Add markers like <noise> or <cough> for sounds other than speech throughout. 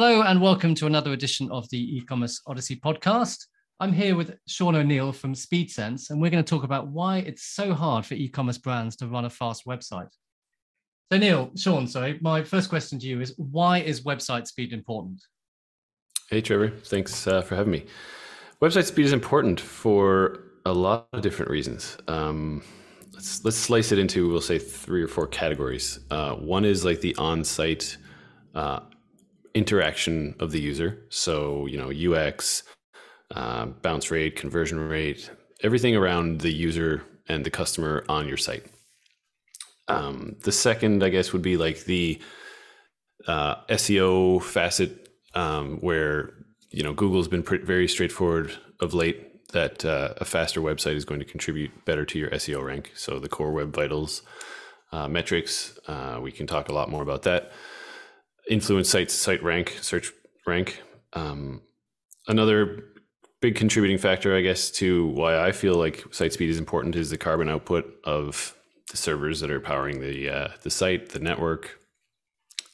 Hello, and welcome to another edition of the e-commerce Odyssey podcast. I'm here with Sean O'Neill from SpeedSense, and we're going to talk about why it's so hard for e-commerce brands to run a fast website. So, Neil, Sean, sorry, my first question to you is: Why is website speed important? Hey, Trevor. Thanks uh, for having me. Website speed is important for a lot of different reasons. Um, let's let's slice it into we'll say three or four categories. Uh, one is like the on-site uh, interaction of the user. So you know UX, uh, bounce rate, conversion rate, everything around the user and the customer on your site. Um, the second, I guess, would be like the uh, SEO facet, um, where you know Google's been very straightforward of late that uh, a faster website is going to contribute better to your SEO rank. So the core web vitals uh, metrics, uh, we can talk a lot more about that. Influence sites, site rank, search rank. Um, another big contributing factor, I guess, to why I feel like site speed is important is the carbon output of the servers that are powering the uh, the site, the network.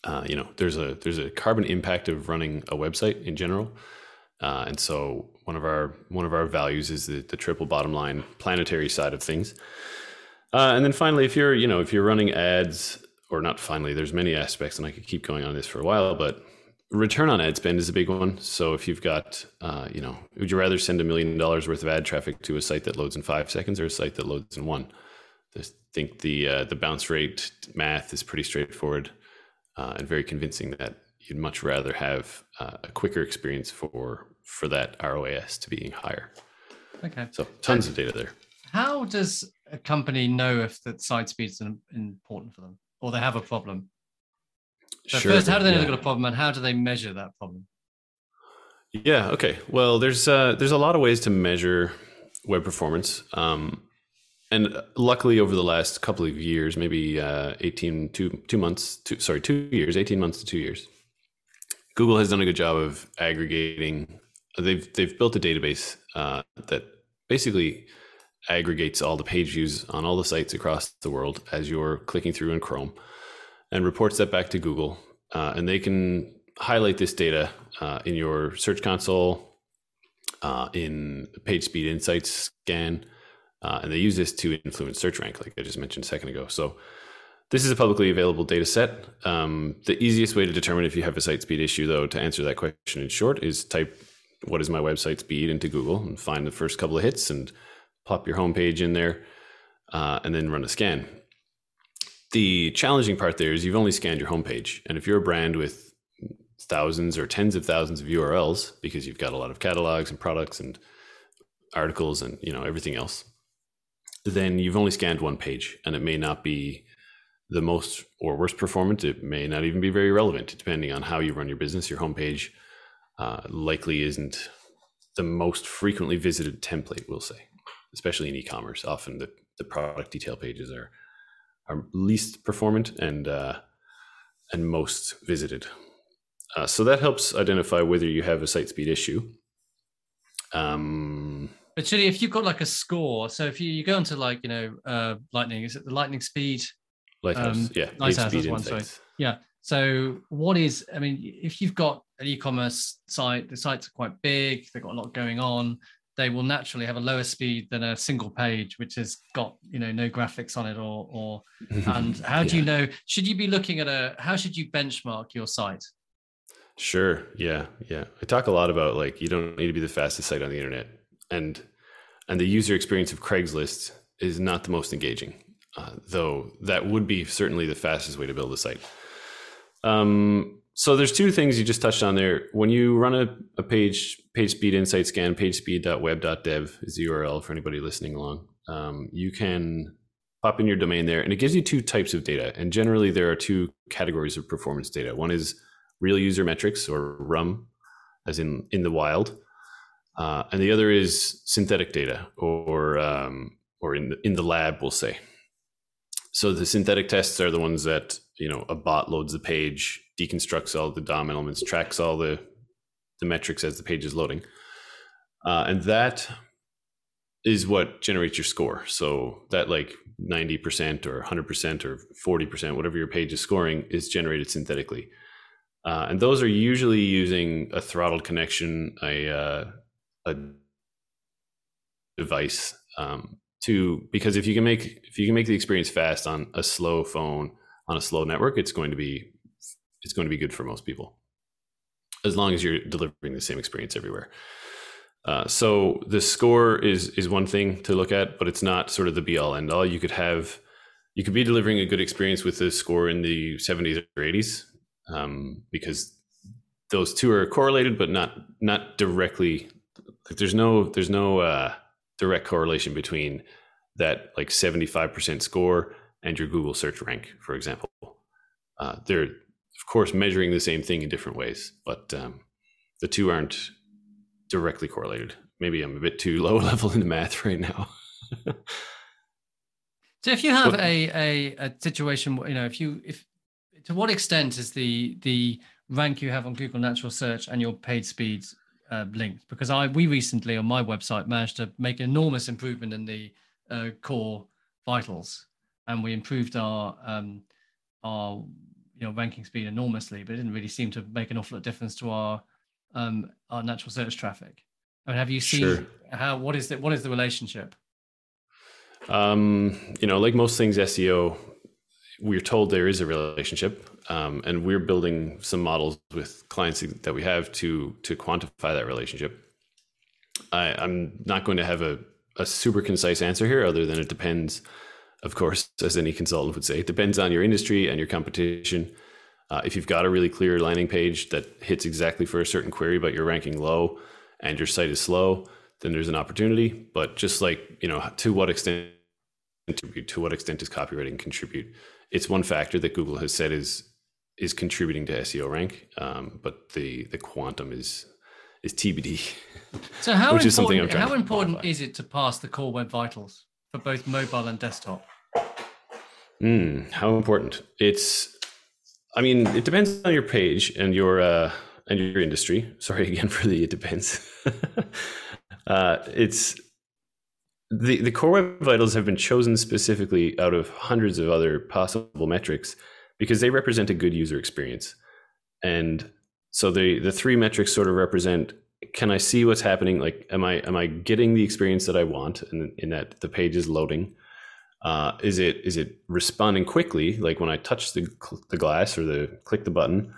Uh, you know, there's a there's a carbon impact of running a website in general. Uh, and so one of our one of our values is the, the triple bottom line planetary side of things. Uh, and then finally, if you're you know if you're running ads or not finally, there's many aspects, and I could keep going on this for a while, but return on ad spend is a big one. So if you've got uh, you know, would you rather send a million dollars worth of ad traffic to a site that loads in five seconds or a site that loads in one? I think the uh, the bounce rate math is pretty straightforward uh, and very convincing that you'd much rather have uh, a quicker experience for for that ROAS to be higher. Okay. So tons of data there. How does a company know if that site speed is important for them, or they have a problem? So sure, first, how do they know yeah. they've got a problem, and how do they measure that problem? Yeah. Okay. Well, there's uh, there's a lot of ways to measure web performance. Um, and luckily over the last couple of years maybe uh, 18 two, two months two, sorry two years 18 months to two years Google has done a good job of aggregating. They've they've built a database uh, that basically aggregates all the page views on all the sites across the world as you're clicking through in Chrome, and reports that back to Google, uh, and they can highlight this data uh, in your Search Console, uh, in Page Speed Insights scan, uh, and they use this to influence search rank, like I just mentioned a second ago. So this is a publicly available data set. Um, the easiest way to determine if you have a site speed issue, though, to answer that question in short, is type what is my website speed into Google and find the first couple of hits and pop your homepage in there uh, and then run a scan. The challenging part there is you've only scanned your homepage. And if you're a brand with thousands or tens of thousands of URLs, because you've got a lot of catalogs and products and articles and you know everything else, then you've only scanned one page and it may not be the most or worst performance. It may not even be very relevant, depending on how you run your business. Your homepage uh, likely isn't the most frequently visited template, we'll say, especially in e-commerce. Often the, the product detail pages are are least performant and uh, and most visited. Uh, so that helps identify whether you have a site speed issue. Um, but actually, if you've got like a score, so if you, you go into like you know uh, Lightning, is it the Lightning Speed Lighthouse, um, yeah. Lighthouse, that's one, sorry. Yeah. So what is, I mean, if you've got an e-commerce site, the sites are quite big, they've got a lot going on, they will naturally have a lower speed than a single page, which has got, you know, no graphics on it or, or, and how do yeah. you know, should you be looking at a, how should you benchmark your site? Sure. Yeah. Yeah. I talk a lot about like, you don't need to be the fastest site on the internet and, and the user experience of Craigslist is not the most engaging uh, though that would be certainly the fastest way to build a site. Um, so there's two things you just touched on there. When you run a, a page, page speed insight scan, pagespeed.web.dev is the URL for anybody listening along. Um, you can pop in your domain there and it gives you two types of data. And generally there are two categories of performance data. One is real user metrics or RUM, as in in the wild. Uh, and the other is synthetic data or, um, or in, in the lab, we'll say so the synthetic tests are the ones that you know a bot loads the page deconstructs all the dom elements tracks all the the metrics as the page is loading. Uh, and that is what generates your score. So that like 90% or 100% or 40% whatever your page is scoring is generated synthetically. Uh, and those are usually using a throttled connection, a uh, a device um, to because if you can make if you can make the experience fast on a slow phone on a slow network, it's going to be it's going to be good for most people as long as you're delivering the same experience everywhere. Uh, so the score is is one thing to look at, but it's not sort of the be all end all. You could have you could be delivering a good experience with the score in the 70s or 80s um, because those two are correlated, but not not directly. Like there's no there's no uh, direct correlation between that like 75% score and your Google search rank, for example. Uh, they're of course measuring the same thing in different ways, but um, the two aren't directly correlated. Maybe I'm a bit too <laughs> low level in the math right now. <laughs> so if you have a, a, a situation, you know, if you if to what extent is the the rank you have on Google Natural Search and your page speeds uh, linked? Because I we recently on my website managed to make enormous improvement in the uh, core vitals, and we improved our um, our you know ranking speed enormously, but it didn't really seem to make an awful lot of difference to our um, our natural search traffic. I mean, have you seen sure. how what is the what is the relationship? Um, you know, like most things SEO, we're told there is a relationship, um, and we're building some models with clients that we have to to quantify that relationship. I, I'm not going to have a, a super concise answer here, other than it depends. Of course, <laughs> as any consultant would say, it depends on your industry and your competition. Uh, if you've got a really clear landing page that hits exactly for a certain query, but you're ranking low and your site is slow, then there's an opportunity. But just like, you know, to what extent to what extent does copywriting contribute? It's one factor that Google has said is is contributing to SEO rank, um, but the the quantum is is TBD. So how <laughs> which is something I'm trying how important is it to pass the core web vitals for both mobile and desktop? Mm, how important? It's I mean, it depends on your page and your uh, and your industry. Sorry again for the it depends. <laughs> uh, it's the the core web vitals have been chosen specifically out of hundreds of other possible metrics because they represent a good user experience, and so the the three metrics sort of represent can I see what's happening? Like, am I am I getting the experience that I want, and in that the page is loading? Uh, is it is it responding quickly? Like when I touch the the glass or the click the button,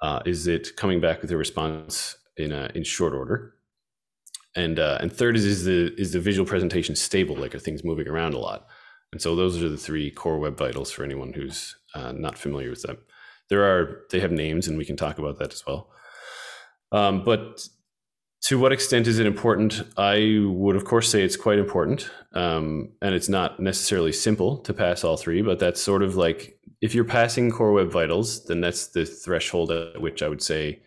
uh, is it coming back with a response in a, in short order? And uh, and third is is the is the visual presentation stable? Like are things moving around a lot? And so those are the three core web vitals for anyone who's uh, not familiar with them. There are they have names, and we can talk about that as well. Um, but to what extent is it important? I would, of course, say it's quite important. Um, and it's not necessarily simple to pass all three, but that's sort of like if you're passing Core Web Vitals, then that's the threshold at which I would say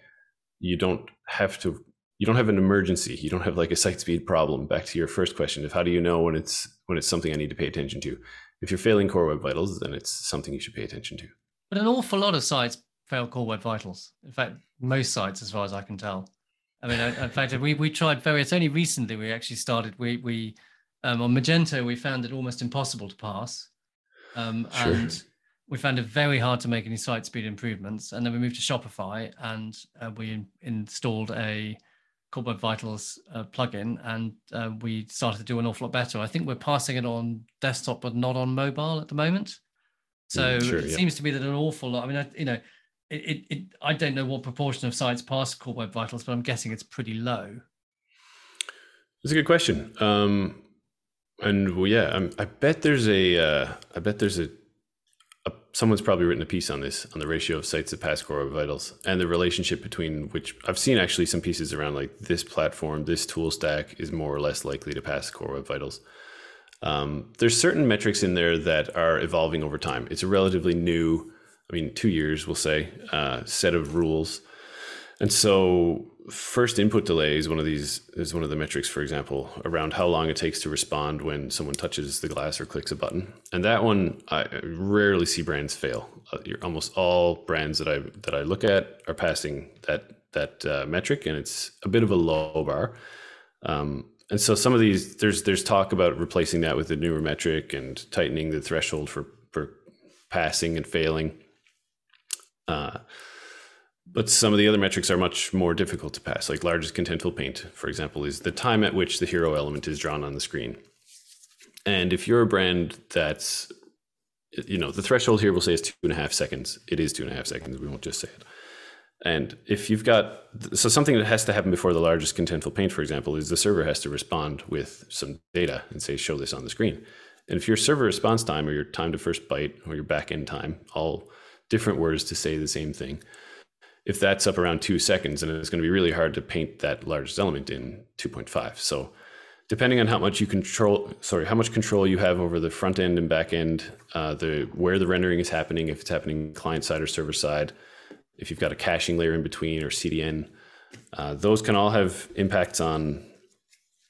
you don't have to, you don't have an emergency. You don't have like a site speed problem. Back to your first question of how do you know when it's when it's something I need to pay attention to? If you're failing Core Web Vitals, then it's something you should pay attention to. But an awful lot of sites fail Core Web Vitals. In fact, most sites, as far as I can tell. I mean, in fact, we we tried very. It's only recently we actually started. We we um, on Magento we found it almost impossible to pass, um, sure. and we found it very hard to make any site speed improvements. And then we moved to Shopify and uh, we in, installed a Core Web Vitals uh, plugin, and uh, we started to do an awful lot better. I think we're passing it on desktop, but not on mobile at the moment. So mm, sure, it yeah. seems to be that an awful lot. I mean, I, you know, it, it, it, I don't know what proportion of sites pass Core Web Vitals, but I'm guessing it's pretty low. That's a good question. Um, and well, yeah, I'm, i bet there's a, uh, I bet there's a, someone's probably written a piece on this on the ratio of sites that pass Core Vitals and the relationship between which I've seen actually some pieces around like this platform, this tool stack is more or less likely to pass Core Web Vitals. Um, there's certain metrics in there that are evolving over time. It's a relatively new I mean, two years, we'll say, uh, set of rules. And so, first input delay is one of these is one of the metrics, for example, around how long it takes to respond when someone touches the glass or clicks a button. And that one, I rarely see brands fail. Uh, almost all brands that I that I look at are passing that that uh, metric, and it's a bit of a low bar. Um, and so, some of these there's there's talk about replacing that with a newer metric and tightening the threshold for for passing and failing. Uh, but some of the other metrics are much more difficult to pass. Like largest contentful paint, for example, is the time at which the hero element is drawn on the screen. And if you're a brand that's, you know, the threshold here we'll say is two and a half seconds. It is two and a half seconds. We won't just say it. And if you've got, so something that has to happen before the largest contentful paint, for example, is the server has to respond with some data and say, show this on the screen. And if your server response time or your time to first byte or your backend time, all different words to say the same thing, if that's up around two seconds, then it's going to be really hard to paint that largest element in 2.5. So depending on how much you control, sorry, how much control you have over the front end and back end, uh, the where the rendering is happening, if it's happening client side or server side, if you've got a caching layer in between or CDN, uh, those can all have impacts on.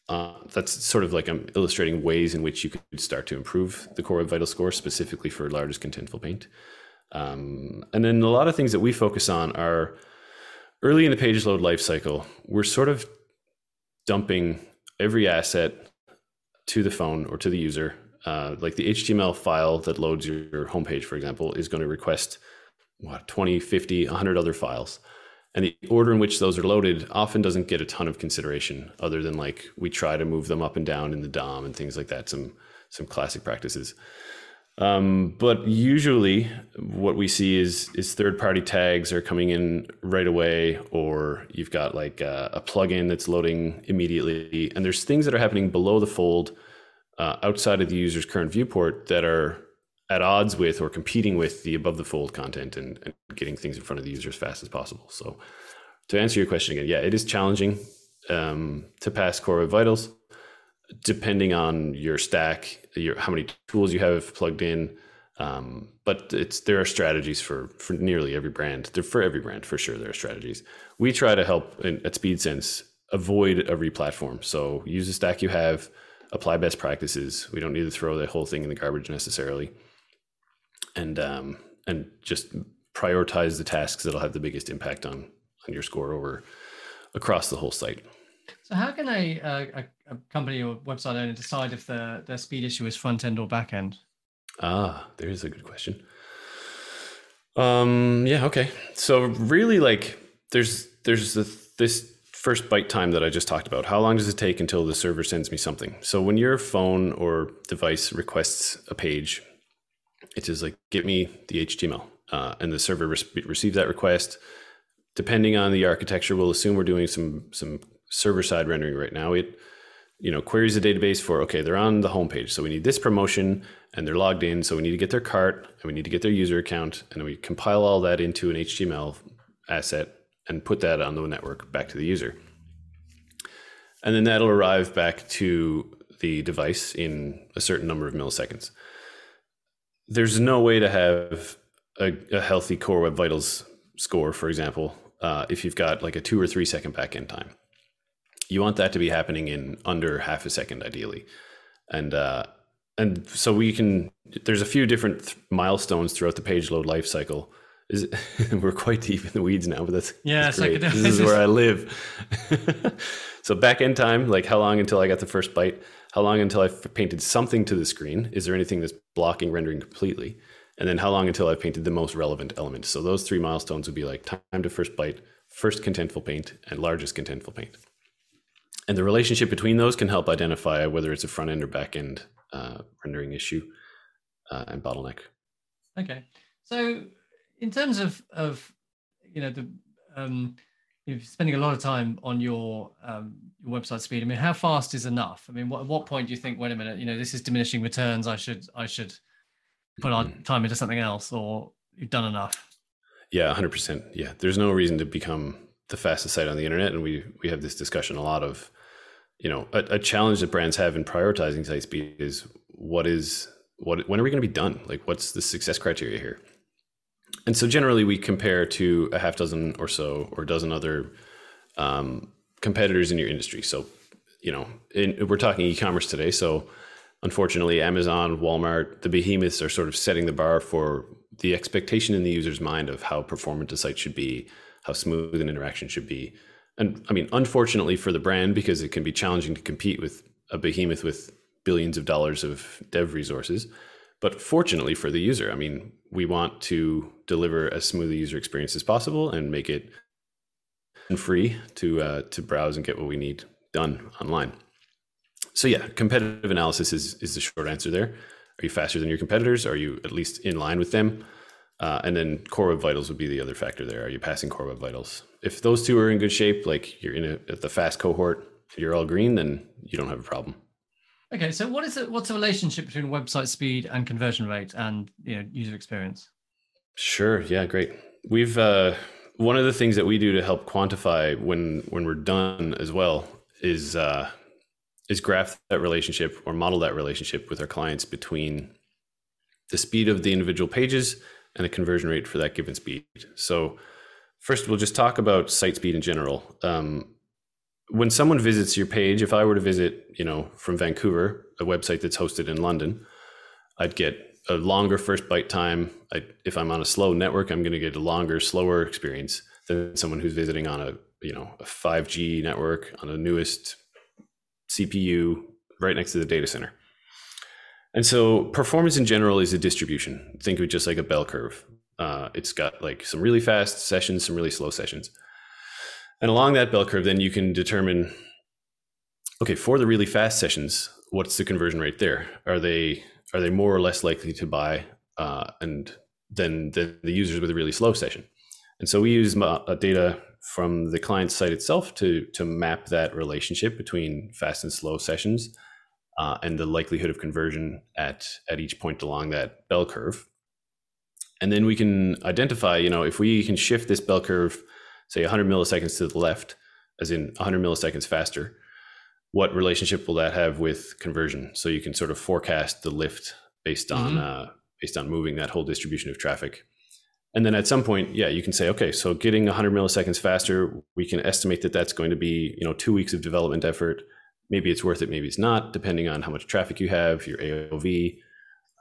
Uh, that's sort of like I'm illustrating ways in which you could start to improve the core web vital score specifically for largest contentful paint. Um, and then a lot of things that we focus on are early in the page load lifecycle. We're sort of dumping every asset to the phone or to the user. Uh, like the HTML file that loads your, homepage, for example, is going to request what 20, 50, 100 other files. And the order in which those are loaded often doesn't get a ton of consideration, other than like we try to move them up and down in the DOM and things like that. Some some classic practices. Um, but usually, what we see is is third party tags are coming in right away, or you've got like a, a plugin that's loading immediately, and there's things that are happening below the fold, uh, outside of the user's current viewport that are at odds with or competing with the above the fold content and, and getting things in front of the user as fast as possible. So, to answer your question again, yeah, it is challenging um, to pass Core Web Vitals depending on your stack, your how many tools you have plugged in. Um, but it's there are strategies for for nearly every brand. They're for every brand for sure. There are strategies. We try to help in, at SpeedSense avoid a replatform. So use the stack you have, apply best practices. We don't need to throw the whole thing in the garbage necessarily, and um, and just prioritize the tasks that'll have the biggest impact on on your score over across the whole site. So how can a, a, a company or website owner decide if their their speed issue is front end or back end? Ah, there's a good question. Um, yeah, okay. So really, like, there's there's the, this first byte time that I just talked about. How long does it take until the server sends me something? So when your phone or device requests a page, it says like, "Get me the HTML," uh, and the server re- receives that request. Depending on the architecture, we'll assume we're doing some some server side rendering right now. It you know queries the database for okay they're on the homepage so we need this promotion and they're logged in so we need to get their cart and we need to get their user account and then we compile all that into an html asset and put that on the network back to the user and then that'll arrive back to the device in a certain number of milliseconds there's no way to have a, a healthy core web vitals score for example uh, if you've got like a two or three second backend time you want that to be happening in under half a second ideally. And uh, and so we can there's a few different th- milestones throughout the page load life cycle. Is <laughs> we're quite deep in the weeds now but that's yeah that's great. this is where i live. <laughs> So back end time like how long until i got the first byte? How long until i've painted something to the screen? Is there anything that's blocking rendering completely? And then how long until i've painted the most relevant element? So those three milestones would be like time to first byte first contentful paint and largest contentful paint and the relationship between those can help identify whether it's a front end or back end uh, rendering issue uh, and bottleneck. Okay, so in terms of of you know the um, you're spending a lot of time on your um, your website speed. I mean, how fast is enough? I mean, what, at what point do you think, wait a minute, you know, this is diminishing returns. I should I should put our mm-hmm. time into something else, or you've done enough. Yeah, hundred percent. Yeah, there's no reason to become the fastest site on the internet, and we we have this discussion a lot of you know a, a, challenge that brands have in prioritizing site speed is what is what when are we going to be done? Like what's the success criteria here? And so generally we compare to a half dozen or so or a dozen other um, competitors in your industry. So you know in, we're talking e-commerce today. So unfortunately amazon walmart the behemoths are sort of setting the bar for the expectation in the user's mind of how performant a site should be how smooth an interaction should be and I mean, unfortunately for the brand, because it can be challenging to compete with a behemoth with billions of dollars of dev resources. But fortunately for the user, I mean, we want to deliver as smooth a user experience as possible and make it free to uh, to browse and get what we need done online. So yeah, competitive analysis is is the short answer there. Are you faster than your competitors? Are you at least in line with them? Uh, and then core web vitals would be the other factor there. Are you passing core web vitals? If those two are in good shape, like you're in a, at the fast cohort, you're all green, then you don't have a problem. Okay, so what is it? What's the relationship between website speed and conversion rate and you know user experience? Sure. Yeah. Great. We've uh, one of the things that we do to help quantify when when we're done as well is uh, is graph that relationship or model that relationship with our clients between the speed of the individual pages and the conversion rate for that given speed. So first, we'll just talk about site speed in general. Um, when someone visits your page, if I were to visit, you know, from Vancouver, a website that's hosted in London, I'd get a longer first byte time. I, if I'm on a slow network, I'm going to get a longer, slower experience than someone who's visiting on a, you know, a 5G network on the newest CPU right next to the data center. And so performance in general is a distribution. Think of it just like a bell curve. Uh, it's got like some really fast sessions, some really slow sessions. And along that bell curve, then you can determine okay, for the really fast sessions, what's the conversion rate there? Are they are they more or less likely to buy uh, and than, than the users with a really slow session? And so we use uh, data from the client site itself to to map that relationship between fast and slow sessions uh, and the likelihood of conversion at at each point along that bell curve. And then we can identify, you know, if we can shift this bell curve say 100 milliseconds to the left, as in 100 milliseconds faster, what relationship will that have with conversion? So you can sort of forecast the lift based on mm-hmm. uh, based on moving that whole distribution of traffic. And then at some point, yeah, you can say, okay, so getting 100 milliseconds faster, we can estimate that that's going to be, you know, two weeks of development effort. Maybe it's worth it, maybe it's not, depending on how much traffic you have, your AOV.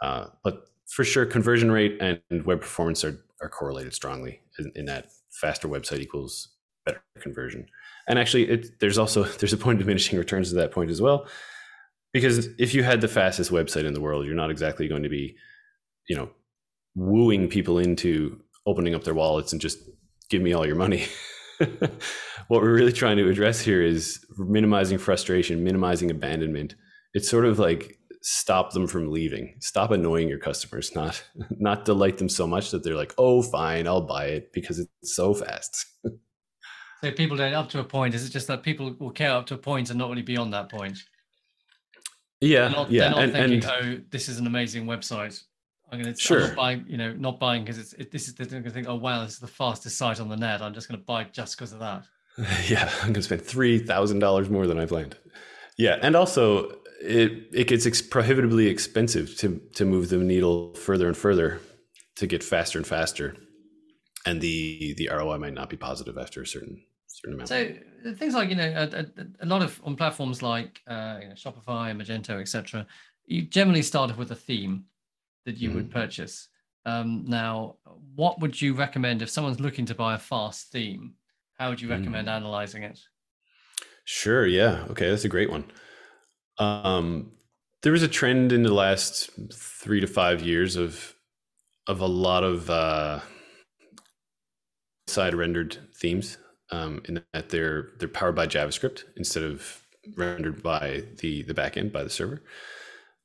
Uh, but for sure, conversion rate and web performance are, are correlated strongly in, in that faster website equals better conversion. And actually, it, there's also <laughs> there's a point of diminishing returns to that point as well, because if you had the fastest website in the world, you're not exactly going to be, you know, wooing people into opening up their wallets and just give me all your money. <laughs> <laughs> what we're really trying to address here is minimizing frustration, minimizing abandonment. It's sort of like stop them from leaving. Stop annoying your customers not <laughs> not delight them so much that they're like oh fine i'll buy it because it's so fast. <laughs> So people don't up to a point is it just that people will care up to a point and not really beyond that point? Yeah they're not, yeah they're not and, thinking and, oh this is an amazing website i'm going to sure. I'm buying you know not buying because it's it, this is they're going to think oh wow this is the fastest site on the net i'm just going to buy just because of that <laughs> yeah i'm going to spend $3000 more than i planned yeah and also it it gets ex- prohibitively expensive to to move the needle further and further to get faster and faster, and the the ROI might not be positive after a certain certain amount. So things like you know a, a, a lot of on platforms like uh, you know, Shopify, Magento, etc. You generally start off with a theme that you mm-hmm. would purchase. Um, now, what would you recommend if someone's looking to buy a fast theme? How would you recommend mm. analyzing it? Sure. Yeah. Okay. That's a great one. Um, there was a trend in the last three to five years of of a lot of uh, side rendered themes um, in that they're they're powered by JavaScript instead of rendered by the the backend by the server,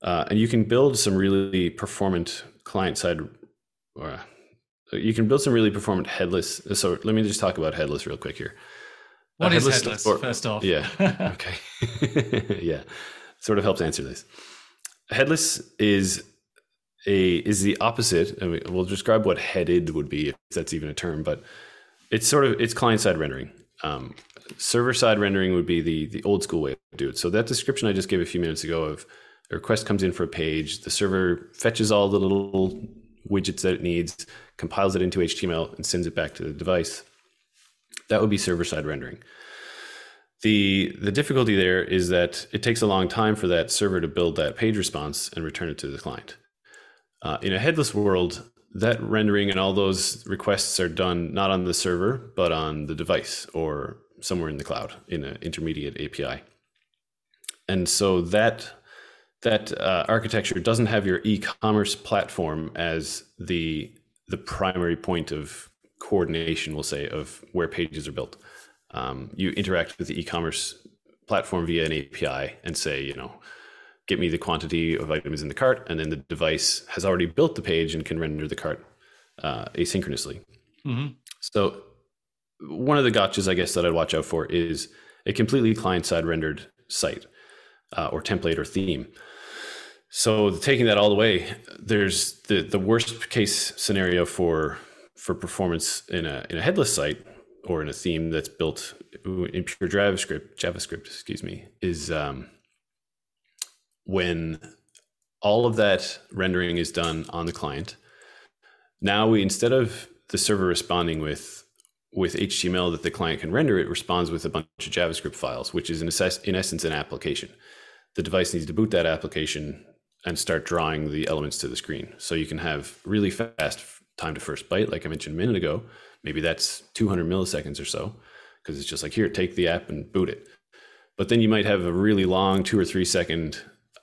uh, and you can build some really performant client side. Or, uh, you can build some really performant headless. So let me just talk about headless real quick here. What is headless? Or, first off, yeah, <laughs> okay, <laughs> yeah sort of helps answer this. Headless is a is the opposite. I mean, we'll describe what headed would be if that's even a term, but it's sort of it's client side rendering. Um, server side rendering would be the the old school way to do it. So that description I just gave a few minutes ago of a request comes in for a page, the server fetches all the little widgets that it needs, compiles it into HTML, and sends it back to the device. That would be server side rendering. The the difficulty there is that it takes a long time for that server to build that page response and return it to the client. Uh, in a headless world, that rendering and all those requests are done not on the server but on the device or somewhere in the cloud in an intermediate API. And so that that uh, architecture doesn't have your e-commerce platform as the the primary point of coordination, we'll say, of where pages are built. Um, you interact with the e-commerce platform via an API and say, you know, get me the quantity of items in the cart, and then the device has already built the page and can render the cart uh, asynchronously. Mm-hmm. So one of the gotchas, I guess, that I'd watch out for is a completely client-side rendered site uh, or template or theme. So taking that all the way, there's the the worst case scenario for for performance in a in a headless site or in a theme that's built in pure JavaScript, JavaScript, excuse me, is um, when all of that rendering is done on the client. Now we instead of the server responding with with HTML that the client can render, it responds with a bunch of JavaScript files, which is in, assess, in essence an application. The device needs to boot that application and start drawing the elements to the screen. So you can have really fast time to first byte, like I mentioned a minute ago. Maybe that's 200 milliseconds or so, because it's just like, here, take the app and boot it. But then you might have a really long two or three second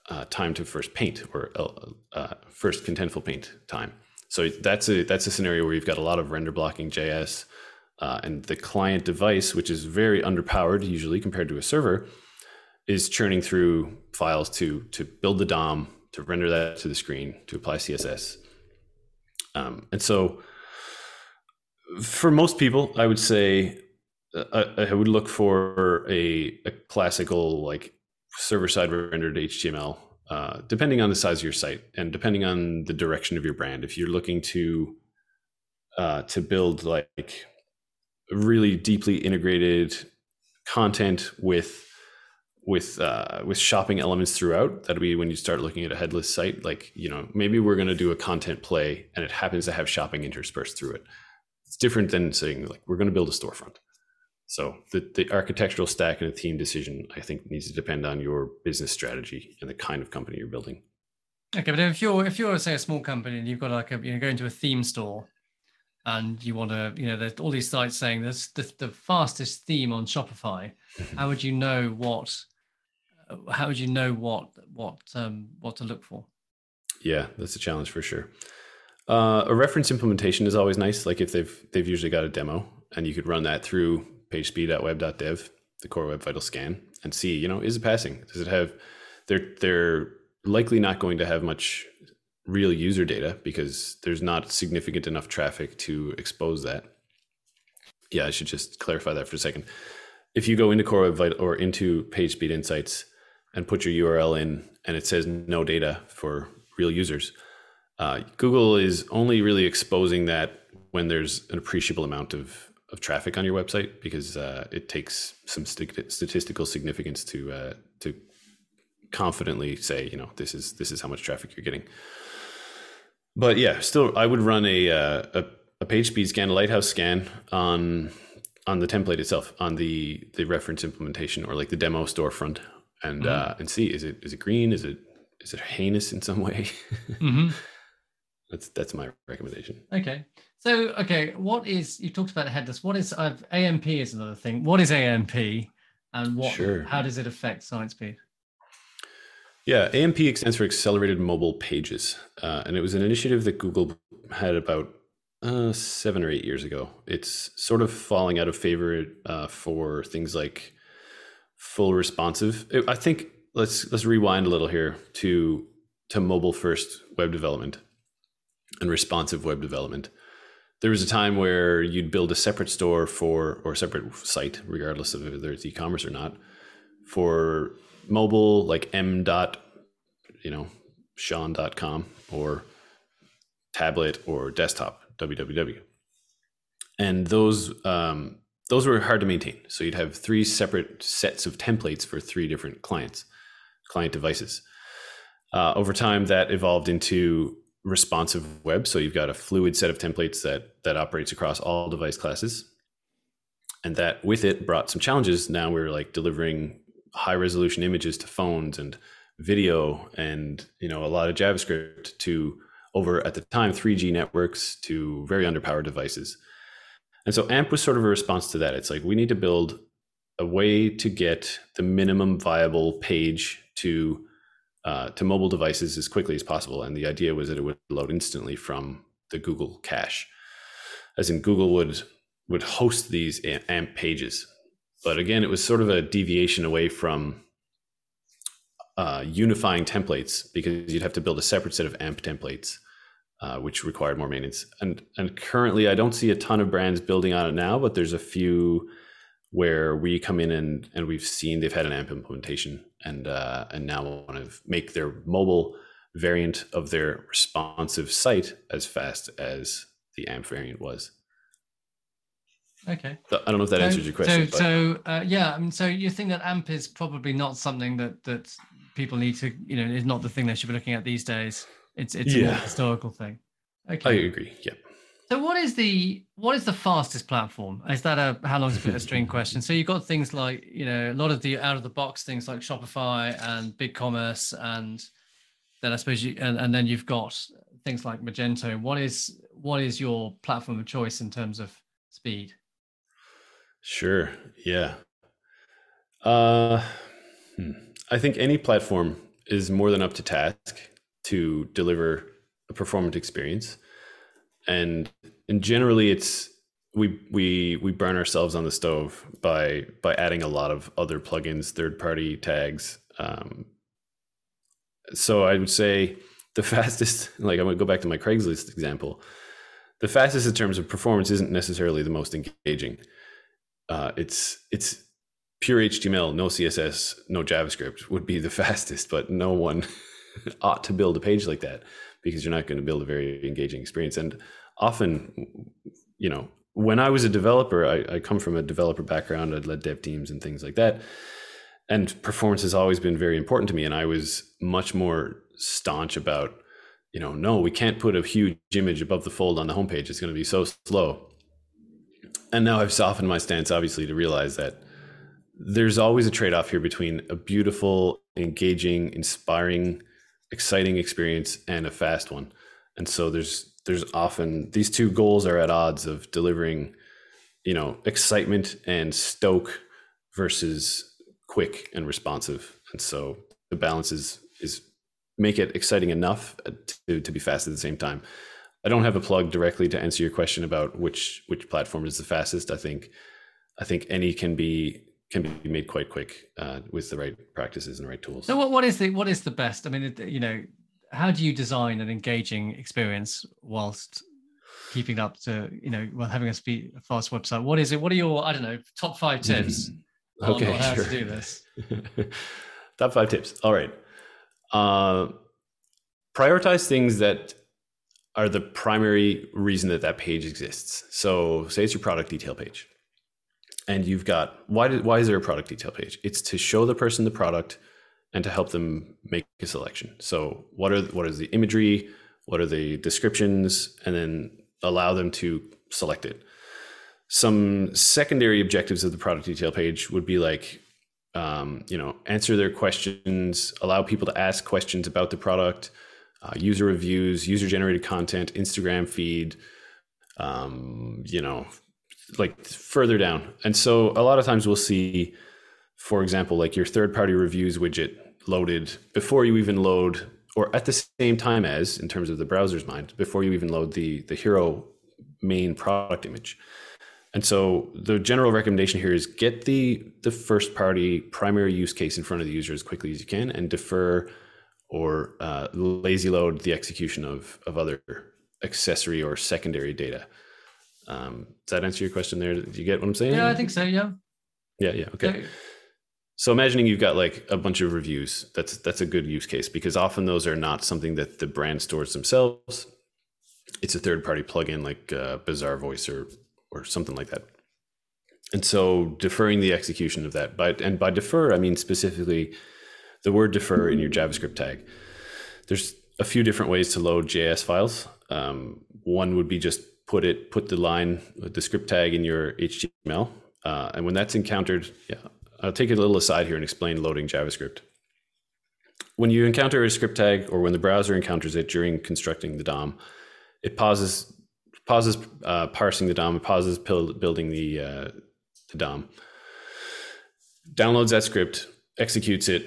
uh, time to first paint or uh, uh first contentful paint time. So that's a that's a scenario where you've got a lot of render blocking JS, uh, and the client device, which is very underpowered usually compared to a server, is churning through files to to build the DOM, to render that to the screen, to apply CSS. Um, and so, for most people, I would say uh, I, I would look for a, a classical like server side rendered HTML, uh, depending on the size of your site and depending on the direction of your brand. If you're looking to uh, to build like really deeply integrated content with with uh, with shopping elements throughout. That'll be when you start looking at a headless site. Like you know, maybe we're going to do a content play, and it happens to have shopping interspersed through it. It's different than saying like we're going to build a storefront. So the the architectural stack and a theme decision, I think, needs to depend on your business strategy and the kind of company you're building. Okay, but if you're if you're say a small company and you've got like a you know going to a theme store and you want to you know there's all these sites saying this the, the fastest theme on Shopify, how would you know what how would you know what what um, what to look for? Yeah, that's a challenge for sure. Uh, a reference implementation is always nice. Like if they've they've usually got a demo, and you could run that through pagespeed.web.dev, the core web vital scan, and see, you know, is it passing? Does it have? They're they're likely not going to have much real user data because there's not significant enough traffic to expose that. Yeah, I should just clarify that for a second. If you go into Core Web Vital or into PageSpeed Insights, and put your URL in and it says no data for real users. Uh, Google is only really exposing that when there's an appreciable amount of, of traffic on your website because uh, it takes some st- statistical significance to uh, to confidently say you know this is this is how much traffic you're getting. But yeah, still I would run a uh, a, a page speed scan, a lighthouse scan on on the template itself, on the the reference implementation or like the demo storefront and mm-hmm. uh, and see is it is it green? Is it is it heinous in some <laughs> way? mm-hmm. That's that's my recommendation. Okay. So okay, what is you talked about headless? What is uh, AMP is another thing. What is AMP, and what? Sure. How does it affect site speed? Yeah, AMP stands for Accelerated Mobile Pages, uh, and it was an initiative that Google had about uh, seven or eight years ago. It's sort of falling out of favor uh, for things like full responsive. I think let's let's rewind a little here to to mobile first web development and responsive web development. There was a time where you'd build a separate store for or separate site, regardless of whether it's e-commerce or not, for mobile like m dot, you know, Sean.com or tablet or desktop www. And those um, those were hard to maintain. So you'd have three separate sets of templates for three different clients, client devices. Uh, over time, that evolved into responsive web. So you've got a fluid set of templates that that operates across all device classes, and that with it brought some challenges. Now we're like delivering high resolution images to phones and video, and you know a lot of JavaScript to over at the time 3G networks to very underpowered devices. And so AMP was sort of a response to that. It's like we need to build a way to get the minimum viable page to uh, to mobile devices as quickly as possible. And the idea was that it would load instantly from the Google cache, as in Google would would host these AMP pages. But again, it was sort of a deviation away from uh, unifying templates because you'd have to build a separate set of AMP templates, uh, which required more maintenance. And and currently, I don't see a ton of brands building on it now, but there's a few where we come in and and we've seen they've had an AMP implementation and uh, and now want to make their mobile variant of their responsive site as fast as the AMP variant was. Okay. I don't know if that so, answers your question. So, so uh, yeah, I mean, so you think that AMP is probably not something that that people need to, you know, is not the thing they should be looking at these days. It's it's yeah. a historical thing. Okay. I agree. Yeah. So what is the what is the fastest platform? Is that a how long is a bit of a string question? So you've got things like you know a lot of the out of the box things like Shopify and BigCommerce, and then I suppose you and, and then you've got things like Magento. What is what is your platform of choice in terms of speed? Sure. Yeah. Uh, hmm. I think any platform is more than up to task to deliver a performant experience and and generally it's we we we burn ourselves on the stove by by adding a lot of other plugins, third party tags. Um, so I would say the <laughs> fastest, like I'm gonna go back to my Craigslist example. The fastest in terms of performance isn't necessarily the most engaging. Uh, it's it's pure HTML, no CSS, no JavaScript would be the <laughs> fastest, but no one ought to build a page like that because you're not going to build a very engaging experience. And often, you know, when I was a developer, I, I come from a developer background. I'd led dev teams and things like that. And performance has always been very important to me. And I was much more staunch about, you know, no, we can't put a huge image above the fold on the homepage. It's going to be so slow. And now I've softened my stance, obviously, to realize that there's always a trade off here between a beautiful, engaging, inspiring exciting experience and a fast one. And so there's there's often these two goals are at odds of delivering, you know, excitement and stoke versus quick and responsive. And so the balance is is make it exciting enough uh, to, to be fast at the same time. I don't have a plug directly to answer your question about which which platform is the fastest. I think I think any can be can be made quite quick uh, with the right practices and the right tools. So, what, what is the what is the best? I mean, you know, how do you design an engaging experience whilst keeping up to you know while having a speed a fast website? What is it? What are your I don't know top five tips okay, on, on how sure. to do this? <laughs> top five tips. All right. Uh, prioritize things that are the primary reason that that page exists. So, say it's your product detail page and you've got why did why is there a product detail page? It's to show the person the product and to help them make a selection. So what are what is the imagery? What are the descriptions? And then allow them to select it. Some secondary objectives of the product detail page would be like, um, you know, answer their questions, allow people to ask questions about the product, uh, user reviews, user generated content, Instagram feed, um, you know, like further down. And so a lot of times we'll see, for example, like your third party reviews widget loaded before you even load or at the same time as in terms of the browser's mind before you even load the the hero main product image and so the general recommendation here is get the the first party primary use case in front of the user as quickly as you can and defer or uh, lazy load the execution of of other accessory or secondary data um, does that answer your question there? Do you get what I'm saying? Yeah, I think so. Yeah. Yeah. Yeah. Okay. So imagining you've got like a bunch of reviews, that's that's a good use case because often those are not something that the brand stores themselves. It's a third party plugin like uh, Bazaarvoice or or something like that. And so deferring the execution of that, by and by defer I mean specifically the word defer in your JavaScript tag. There's a few different ways to load JS files. Um, one would be just put it put the line the script tag in your HTML, uh, and when that's encountered, yeah, I'll take a little aside here and explain loading JavaScript. When you encounter a script tag, or when the browser encounters it during constructing the DOM, it pauses pauses uh, parsing the DOM, it pauses building the uh, the DOM, downloads that script, executes it,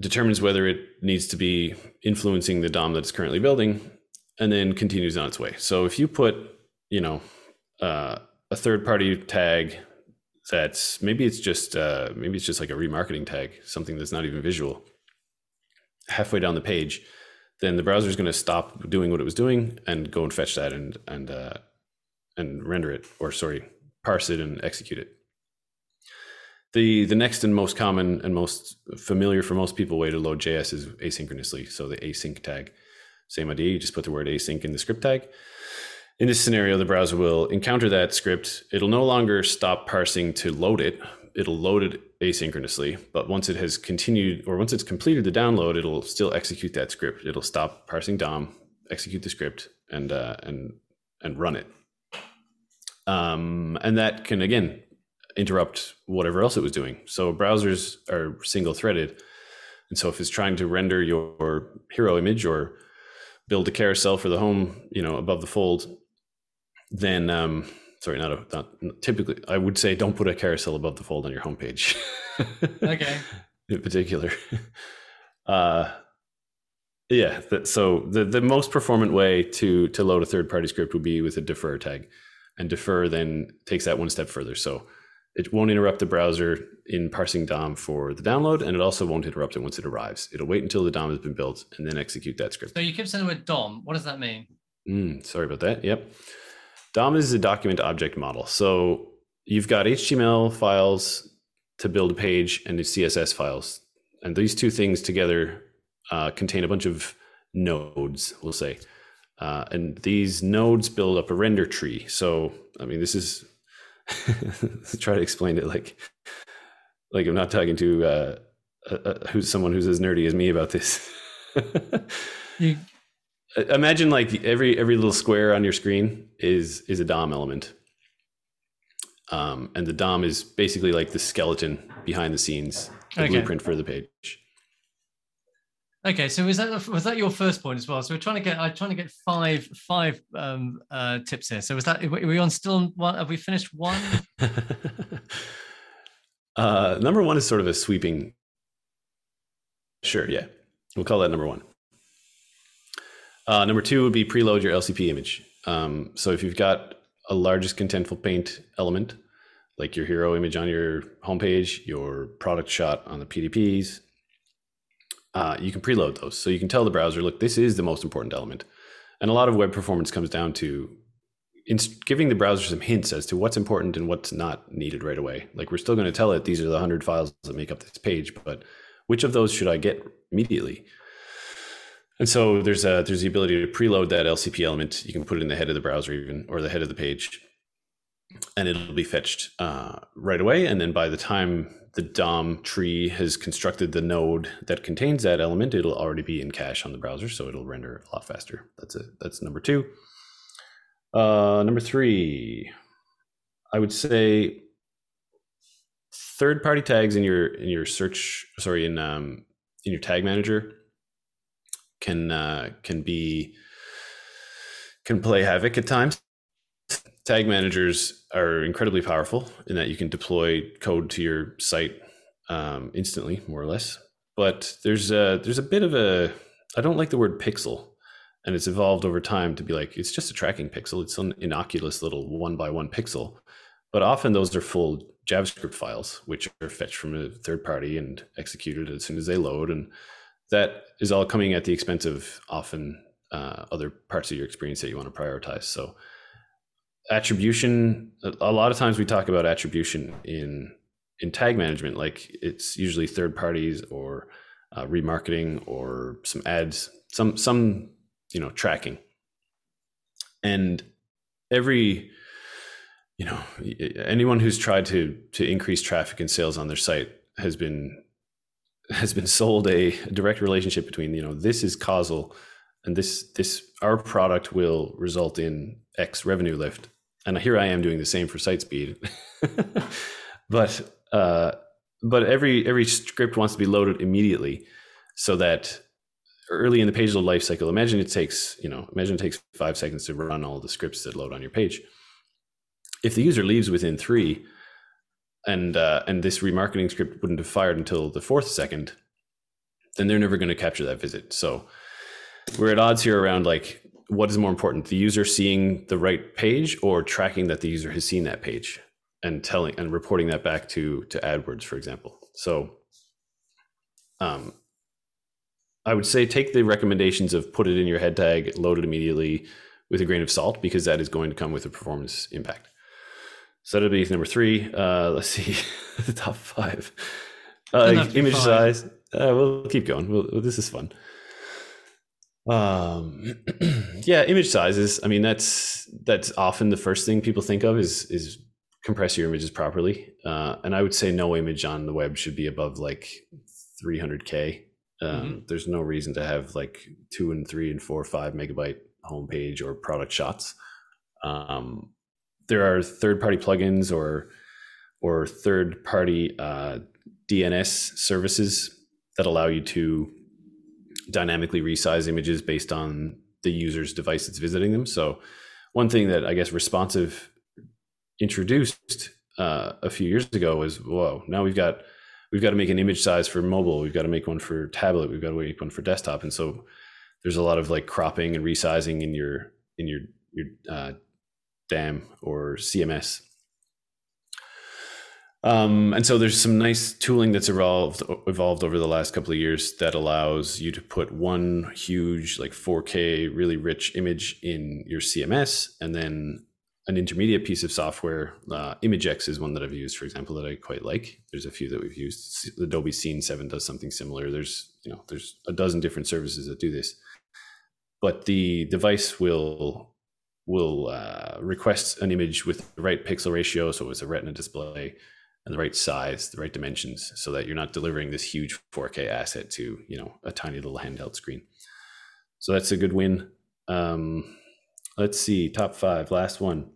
determines whether it needs to be influencing the DOM that's currently building, and then continues on its way. So if you put, you know, uh, a third party tag that's maybe it's just uh, maybe it's just like a remarketing tag, something that's not even visual. Halfway down the page, then the browser is going to stop doing what it was doing and go and fetch that and and uh, and render it, or sorry, parse it and execute it. The the next and most common and most familiar for most people way to load JS is asynchronously. So the async tag, same idea. You just put the word async in the script tag. In this scenario, the browser will encounter that script. It'll no longer stop parsing to load it. It'll load it asynchronously, but once it has continued or once it's completed the download, it'll still execute that script. It'll stop parsing DOM, execute the script, and uh, and and run it. Um, and that can again interrupt whatever else it was doing. So browsers are single threaded. And so if it's trying to render your hero image or build a carousel for the home, you know, above the fold, then um, sorry, not a not typically I would say don't put a carousel above the fold on your homepage. <laughs> okay. In particular. Uh yeah, so the the most performant way to to load a third party script would be with a defer tag. And defer then takes that one step further. So it won't interrupt the browser in parsing DOM for the download, and it also won't interrupt it once it arrives. It'll wait until the DOM has been built and then execute that script. So you keep saying the word DOM. What does that mean? Mm, sorry about that. Yep. DOM is a document object model. So you've got HTML files to build a page and the CSS files. And these two things together uh, contain a bunch of nodes, we'll say. Uh, and these nodes build up a render tree. So, I mean, this is <laughs> try to explain it like like I'm not talking to uh, uh, who's someone who's as nerdy as me about this. <laughs> you imagine like every every little square on your screen is is a DOM element. Um, and the DOM is basically like the skeleton behind the scenes, the okay. blueprint for the page. Okay, so was that was that your first point as well? So we're trying to get I'm trying to get five five um, uh, tips here. So was that are we on still one? Have we finished one? <laughs> uh, number one is sort of a sweeping. Sure, yeah, we'll call that number one. Uh, number two would be preload your LCP image. Um, so if you've got a largest contentful paint element, like your hero image on your homepage, your product shot on the PDPs, uh, you can preload those. So you can tell the browser, look, this is the most important element. And a lot of web performance comes down to giving the browser some hints as to what's important and what's not needed right away. Like we're still going to tell it these are the 100 files that make up this page, but which of those should I get immediately? And so there's a there's the ability to preload that LCP element. You can put it in the head of the browser even or the head of the page, and it'll be fetched uh, right away. And then by the time the DOM tree has constructed the node that contains that element, it'll already be in cache on the browser, so it'll render a lot faster. That's it. That's number two. Uh, number three, I would say third-party tags in your in your search. Sorry, in um, in your tag manager can uh, can be can play havoc at times tag managers are incredibly powerful in that you can deploy code to your site um, instantly, more or less. But there's a there's a bit of a I don't like the word pixel, and it's evolved over time to be like it's just a tracking pixel. It's an innocuous little one by one pixel, but often those are full JavaScript files, which are fetched from a third party and executed as soon as they load, and that is all coming at the expense of often uh, other parts of your experience that you want to prioritize. So attribution a lot of times we talk about attribution in in tag management like it's usually third parties or uh, remarketing or some ads some some you know tracking and every you know anyone who's tried to to increase traffic and sales on their site has been has been sold a, direct relationship between you know this is causal and this this our product will result in x revenue lift and here I am doing the same for site speed. <laughs> but uh, but every every script wants to be loaded immediately, so that early in the page load lifecycle, imagine it takes you know imagine it takes five seconds to run all the scripts that load on your page. If the user leaves within three, and uh, and this remarketing script wouldn't have fired until the fourth second, then they're never going to capture that visit. So we're at odds here around like what is more important, the user seeing the right page or tracking that the user has seen that page and telling and reporting that back to to AdWords, for example. So um, I would say take the recommendations of put it in your head tag, load it immediately with a grain of salt because that is going to come with a performance impact. So that'll be number three. Uh, let's see <laughs> the top five. Uh, image size. Uh, we'll keep going. We'll, this is fun. Um, <clears throat> yeah, image sizes. I mean, that's that's often the first thing people think of is is compress your images properly. Uh, and I would say no image on the web should be above like 300k. Um, mm-hmm. There's no reason to have like two and three and four, or five megabyte homepage or product shots. Um, there are third party plugins or or third party uh, DNS services that allow you to dynamically resize images based on the user's device that's visiting them. So one thing that I guess responsive introduced uh, a few years ago was whoa now we've got we've got to make an image size for mobile. We've got to make one for tablet. We've got to make one for desktop. And so there's a lot of like cropping and resizing in your in your your uh, DAM or CMS. Um, and so there's some nice tooling that's evolved evolved over the last couple of years that allows you to put one huge like 4K really rich image in your CMS, and then an intermediate piece of software. Uh, imgix is one that I've used, for example, that I quite like. There's a few that we've used. Adobe Scene Seven does something similar. There's you know there's a dozen different services that do this but the device will will uh, request an image with the right pixel ratio, so it's a Retina display, and the right size, the right dimensions, so that you're not delivering this huge 4K asset to you know a tiny little handheld screen. So that's a good win. Um, let's see, top five, last one.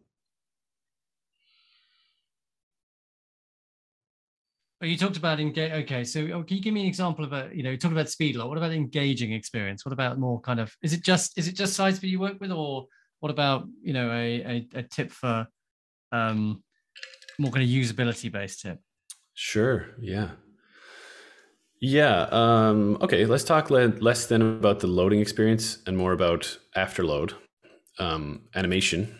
Oh, you talked about engage. Okay, so oh, can you give me an example of a, you know, talked about speed a lot. What about engaging experience? What about more kind of, is it just, is it just size that you work with, or what about, you know, a, a, a tip for um, more kind of usability based tip? Sure. Yeah. Yeah. Um, okay. Let's talk le- less then about the loading experience and more about afterload um, animation.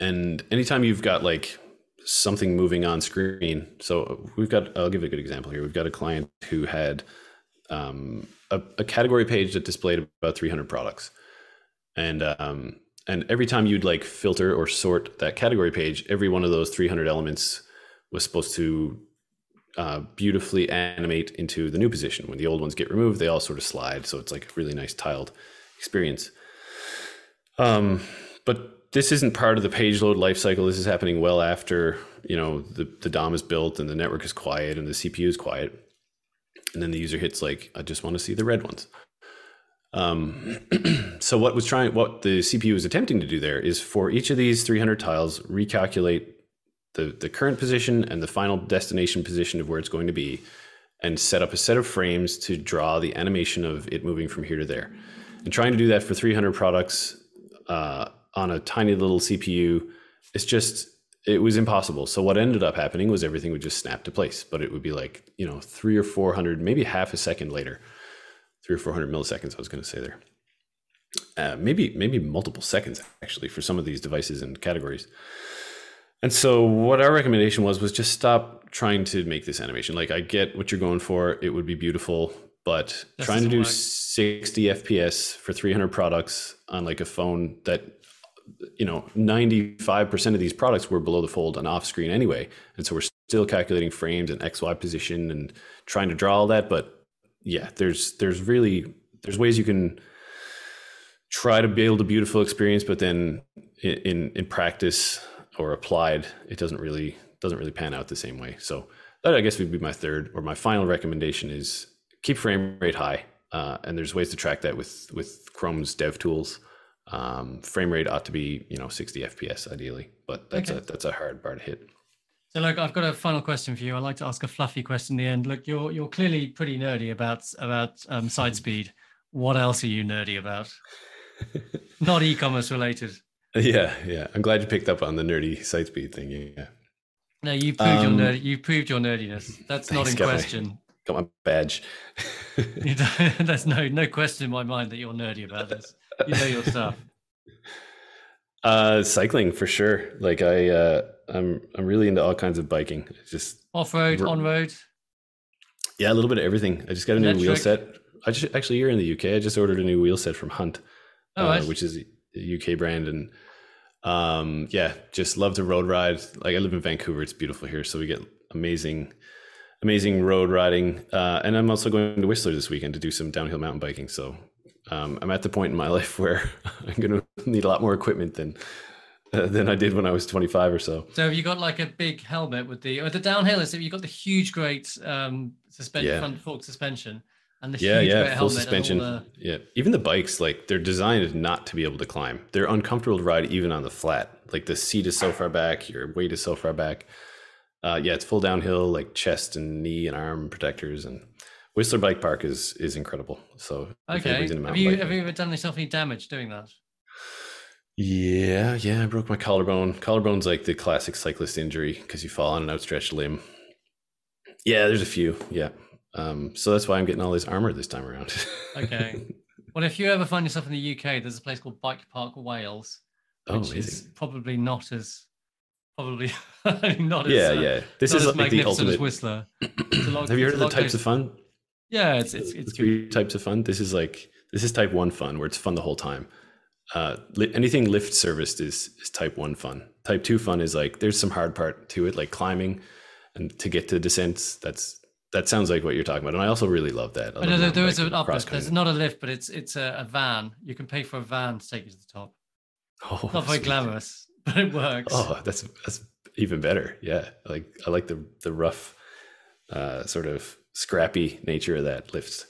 And anytime you've got like something moving on screen. So we've got, I'll give a good example here. We've got a client who had um, a, a, category page that displayed about 300 products. And, um, and every time you'd like filter or sort that category page, every one of those 300 elements was supposed to uh, beautifully animate into the new position. When the old ones get removed, they all sort of slide. So it's like a really nice tiled experience. Um, but this isn't part of the page load lifecycle. This is happening well after you know the, the DOM is built and the network is quiet and the CPU is quiet, and then the user hits like, I just want to see the red ones. Um, <clears throat> so what was trying, what the CPU was attempting to do there is for each of these 300 tiles, recalculate the the current position and the final destination position of where it's going to be, and set up a set of frames to draw the animation of it moving from here to there. And trying to do that for 300 products. Uh, on a tiny little CPU, it's just it was impossible. So what ended up happening was everything would just snap to place, but it would be like you know three or four hundred, maybe half a second later, three or four hundred milliseconds. I was going to say there, uh, maybe maybe multiple seconds actually for some of these devices and categories. And so what our recommendation was was just stop trying to make this animation. Like I get what you're going for; it would be beautiful, but trying to do 60 FPS for 300 products on like a phone that you know 95% of these products were below the fold and off screen anyway and so we're still calculating frames and xy position and trying to draw all that but yeah there's there's really there's ways you can try to build a beautiful experience but then in in practice or applied it doesn't really doesn't really pan out the same way so that i guess would be my third or my final recommendation is keep frame rate high uh, and there's ways to track that with with chrome's dev tools um, frame rate ought to be you know 60 fps ideally, but that's okay. a that's a hard bar to hit. So look, I've got a final question for you. I like to ask a fluffy question in the end. Look, you're you're clearly pretty nerdy about about um, site speed. <laughs> What else are you nerdy about? Not e-commerce related. <laughs> Yeah, yeah. I'm glad you picked up on the nerdy site speed thing. Yeah. No, you proved um, your nerd. You proved your nerdiness. That's not in question. <laughs> got my badge. There's no no question in my mind that you're nerdy about this. You know your stuff. Uh, cycling for sure. Like I, uh, I'm I'm really into all kinds of biking. It's just off road, on road. Yeah, a little bit of everything. I just got a Electric. new wheel set. I just actually here in the UK. I just ordered a new wheel set from Hunt, oh, uh, which is a UK brand, and um, yeah, just love to road ride. Like I live in Vancouver. It's beautiful here, so we get amazing amazing road riding. Uh, and I'm also going to Whistler this weekend to do some downhill mountain biking. So um, I'm at the point in my <laughs> life where <laughs> I'm going to need a lot more equipment than <laughs> than I did when I was 25 or so. So have you got like a big helmet with the or the downhill is you got the huge great um, suspension yeah. front fork suspension and the yeah huge yeah full suspension the... yeah even the bikes like they're designed not to be able to climb they're uncomfortable to ride even on the flat like the seat is so far back your weight is so far back uh, yeah, it's full downhill, like chest and knee and arm protectors, and Whistler Bike Park is is incredible. So okay, have you have you ever done yourself any damage doing that? Yeah, yeah, I broke my collarbone. Collarbone's like the classic cyclist injury because you fall on an outstretched limb. Yeah, there's a few. Yeah, um, so that's why I'm getting all this armor this time around. <laughs> okay. Well, if you ever find yourself in the UK, there's a place called Bike Park Wales, oh, which oh, is probably not as probably <laughs> not. Yeah, as, yeah yeah. This is like the ultimate Whistler. <clears throat> Lot, Have you heard of the types of fun? Yeah, it's it's, it's three good. types of fun. This is like this is type one fun where it's fun the whole time. Uh, li- anything lift serviced is is type one fun. Type two fun is like there's some hard part to it, like climbing and to get to descents. That's that sounds like what you're talking about, and I also really love that. I there, there is an uplift. There's not a lift, but it's it's a, a, van. You can pay for a van to take you to the top. Oh, not very sweet. glamorous. but it works. Oh, that's that's even better. Yeah, like I like the the rough, uh, sort of scrappy nature of that lift.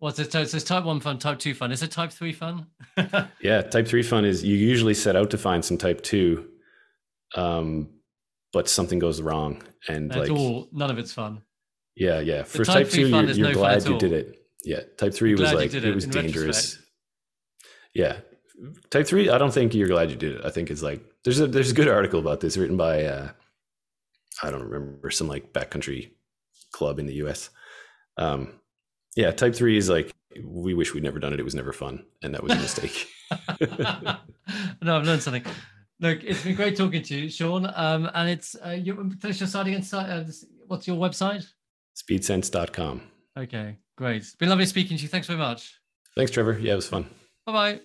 What's it? So it's type one fun, type two fun. Is it type three fun? <laughs> yeah, type three fun is you usually set out to find some type two, um, but something goes wrong, and like all none of it's fun. Yeah, yeah. For type, type two, you're, you're no glad you did it. Yeah, type three was like it, it was dangerous. Retrospect. Yeah, type three, I don't think you're glad you did it. I think it's like there's a there's a good article about this written by uh, I don't remember some like backcountry club in the U.S. Um, yeah, type three is like we wish we'd never done it. It was never fun, and that was a mistake. <laughs> <laughs> no, I've learned something. Look, it's been great talking to you, Sean. Um, and it's uh, you finish your site again. Uh, what's your website? Speedsense.com. Okay, great. It's been lovely speaking to you. Thanks very much. Thanks, Trevor. Yeah, it was fun. Bye bye.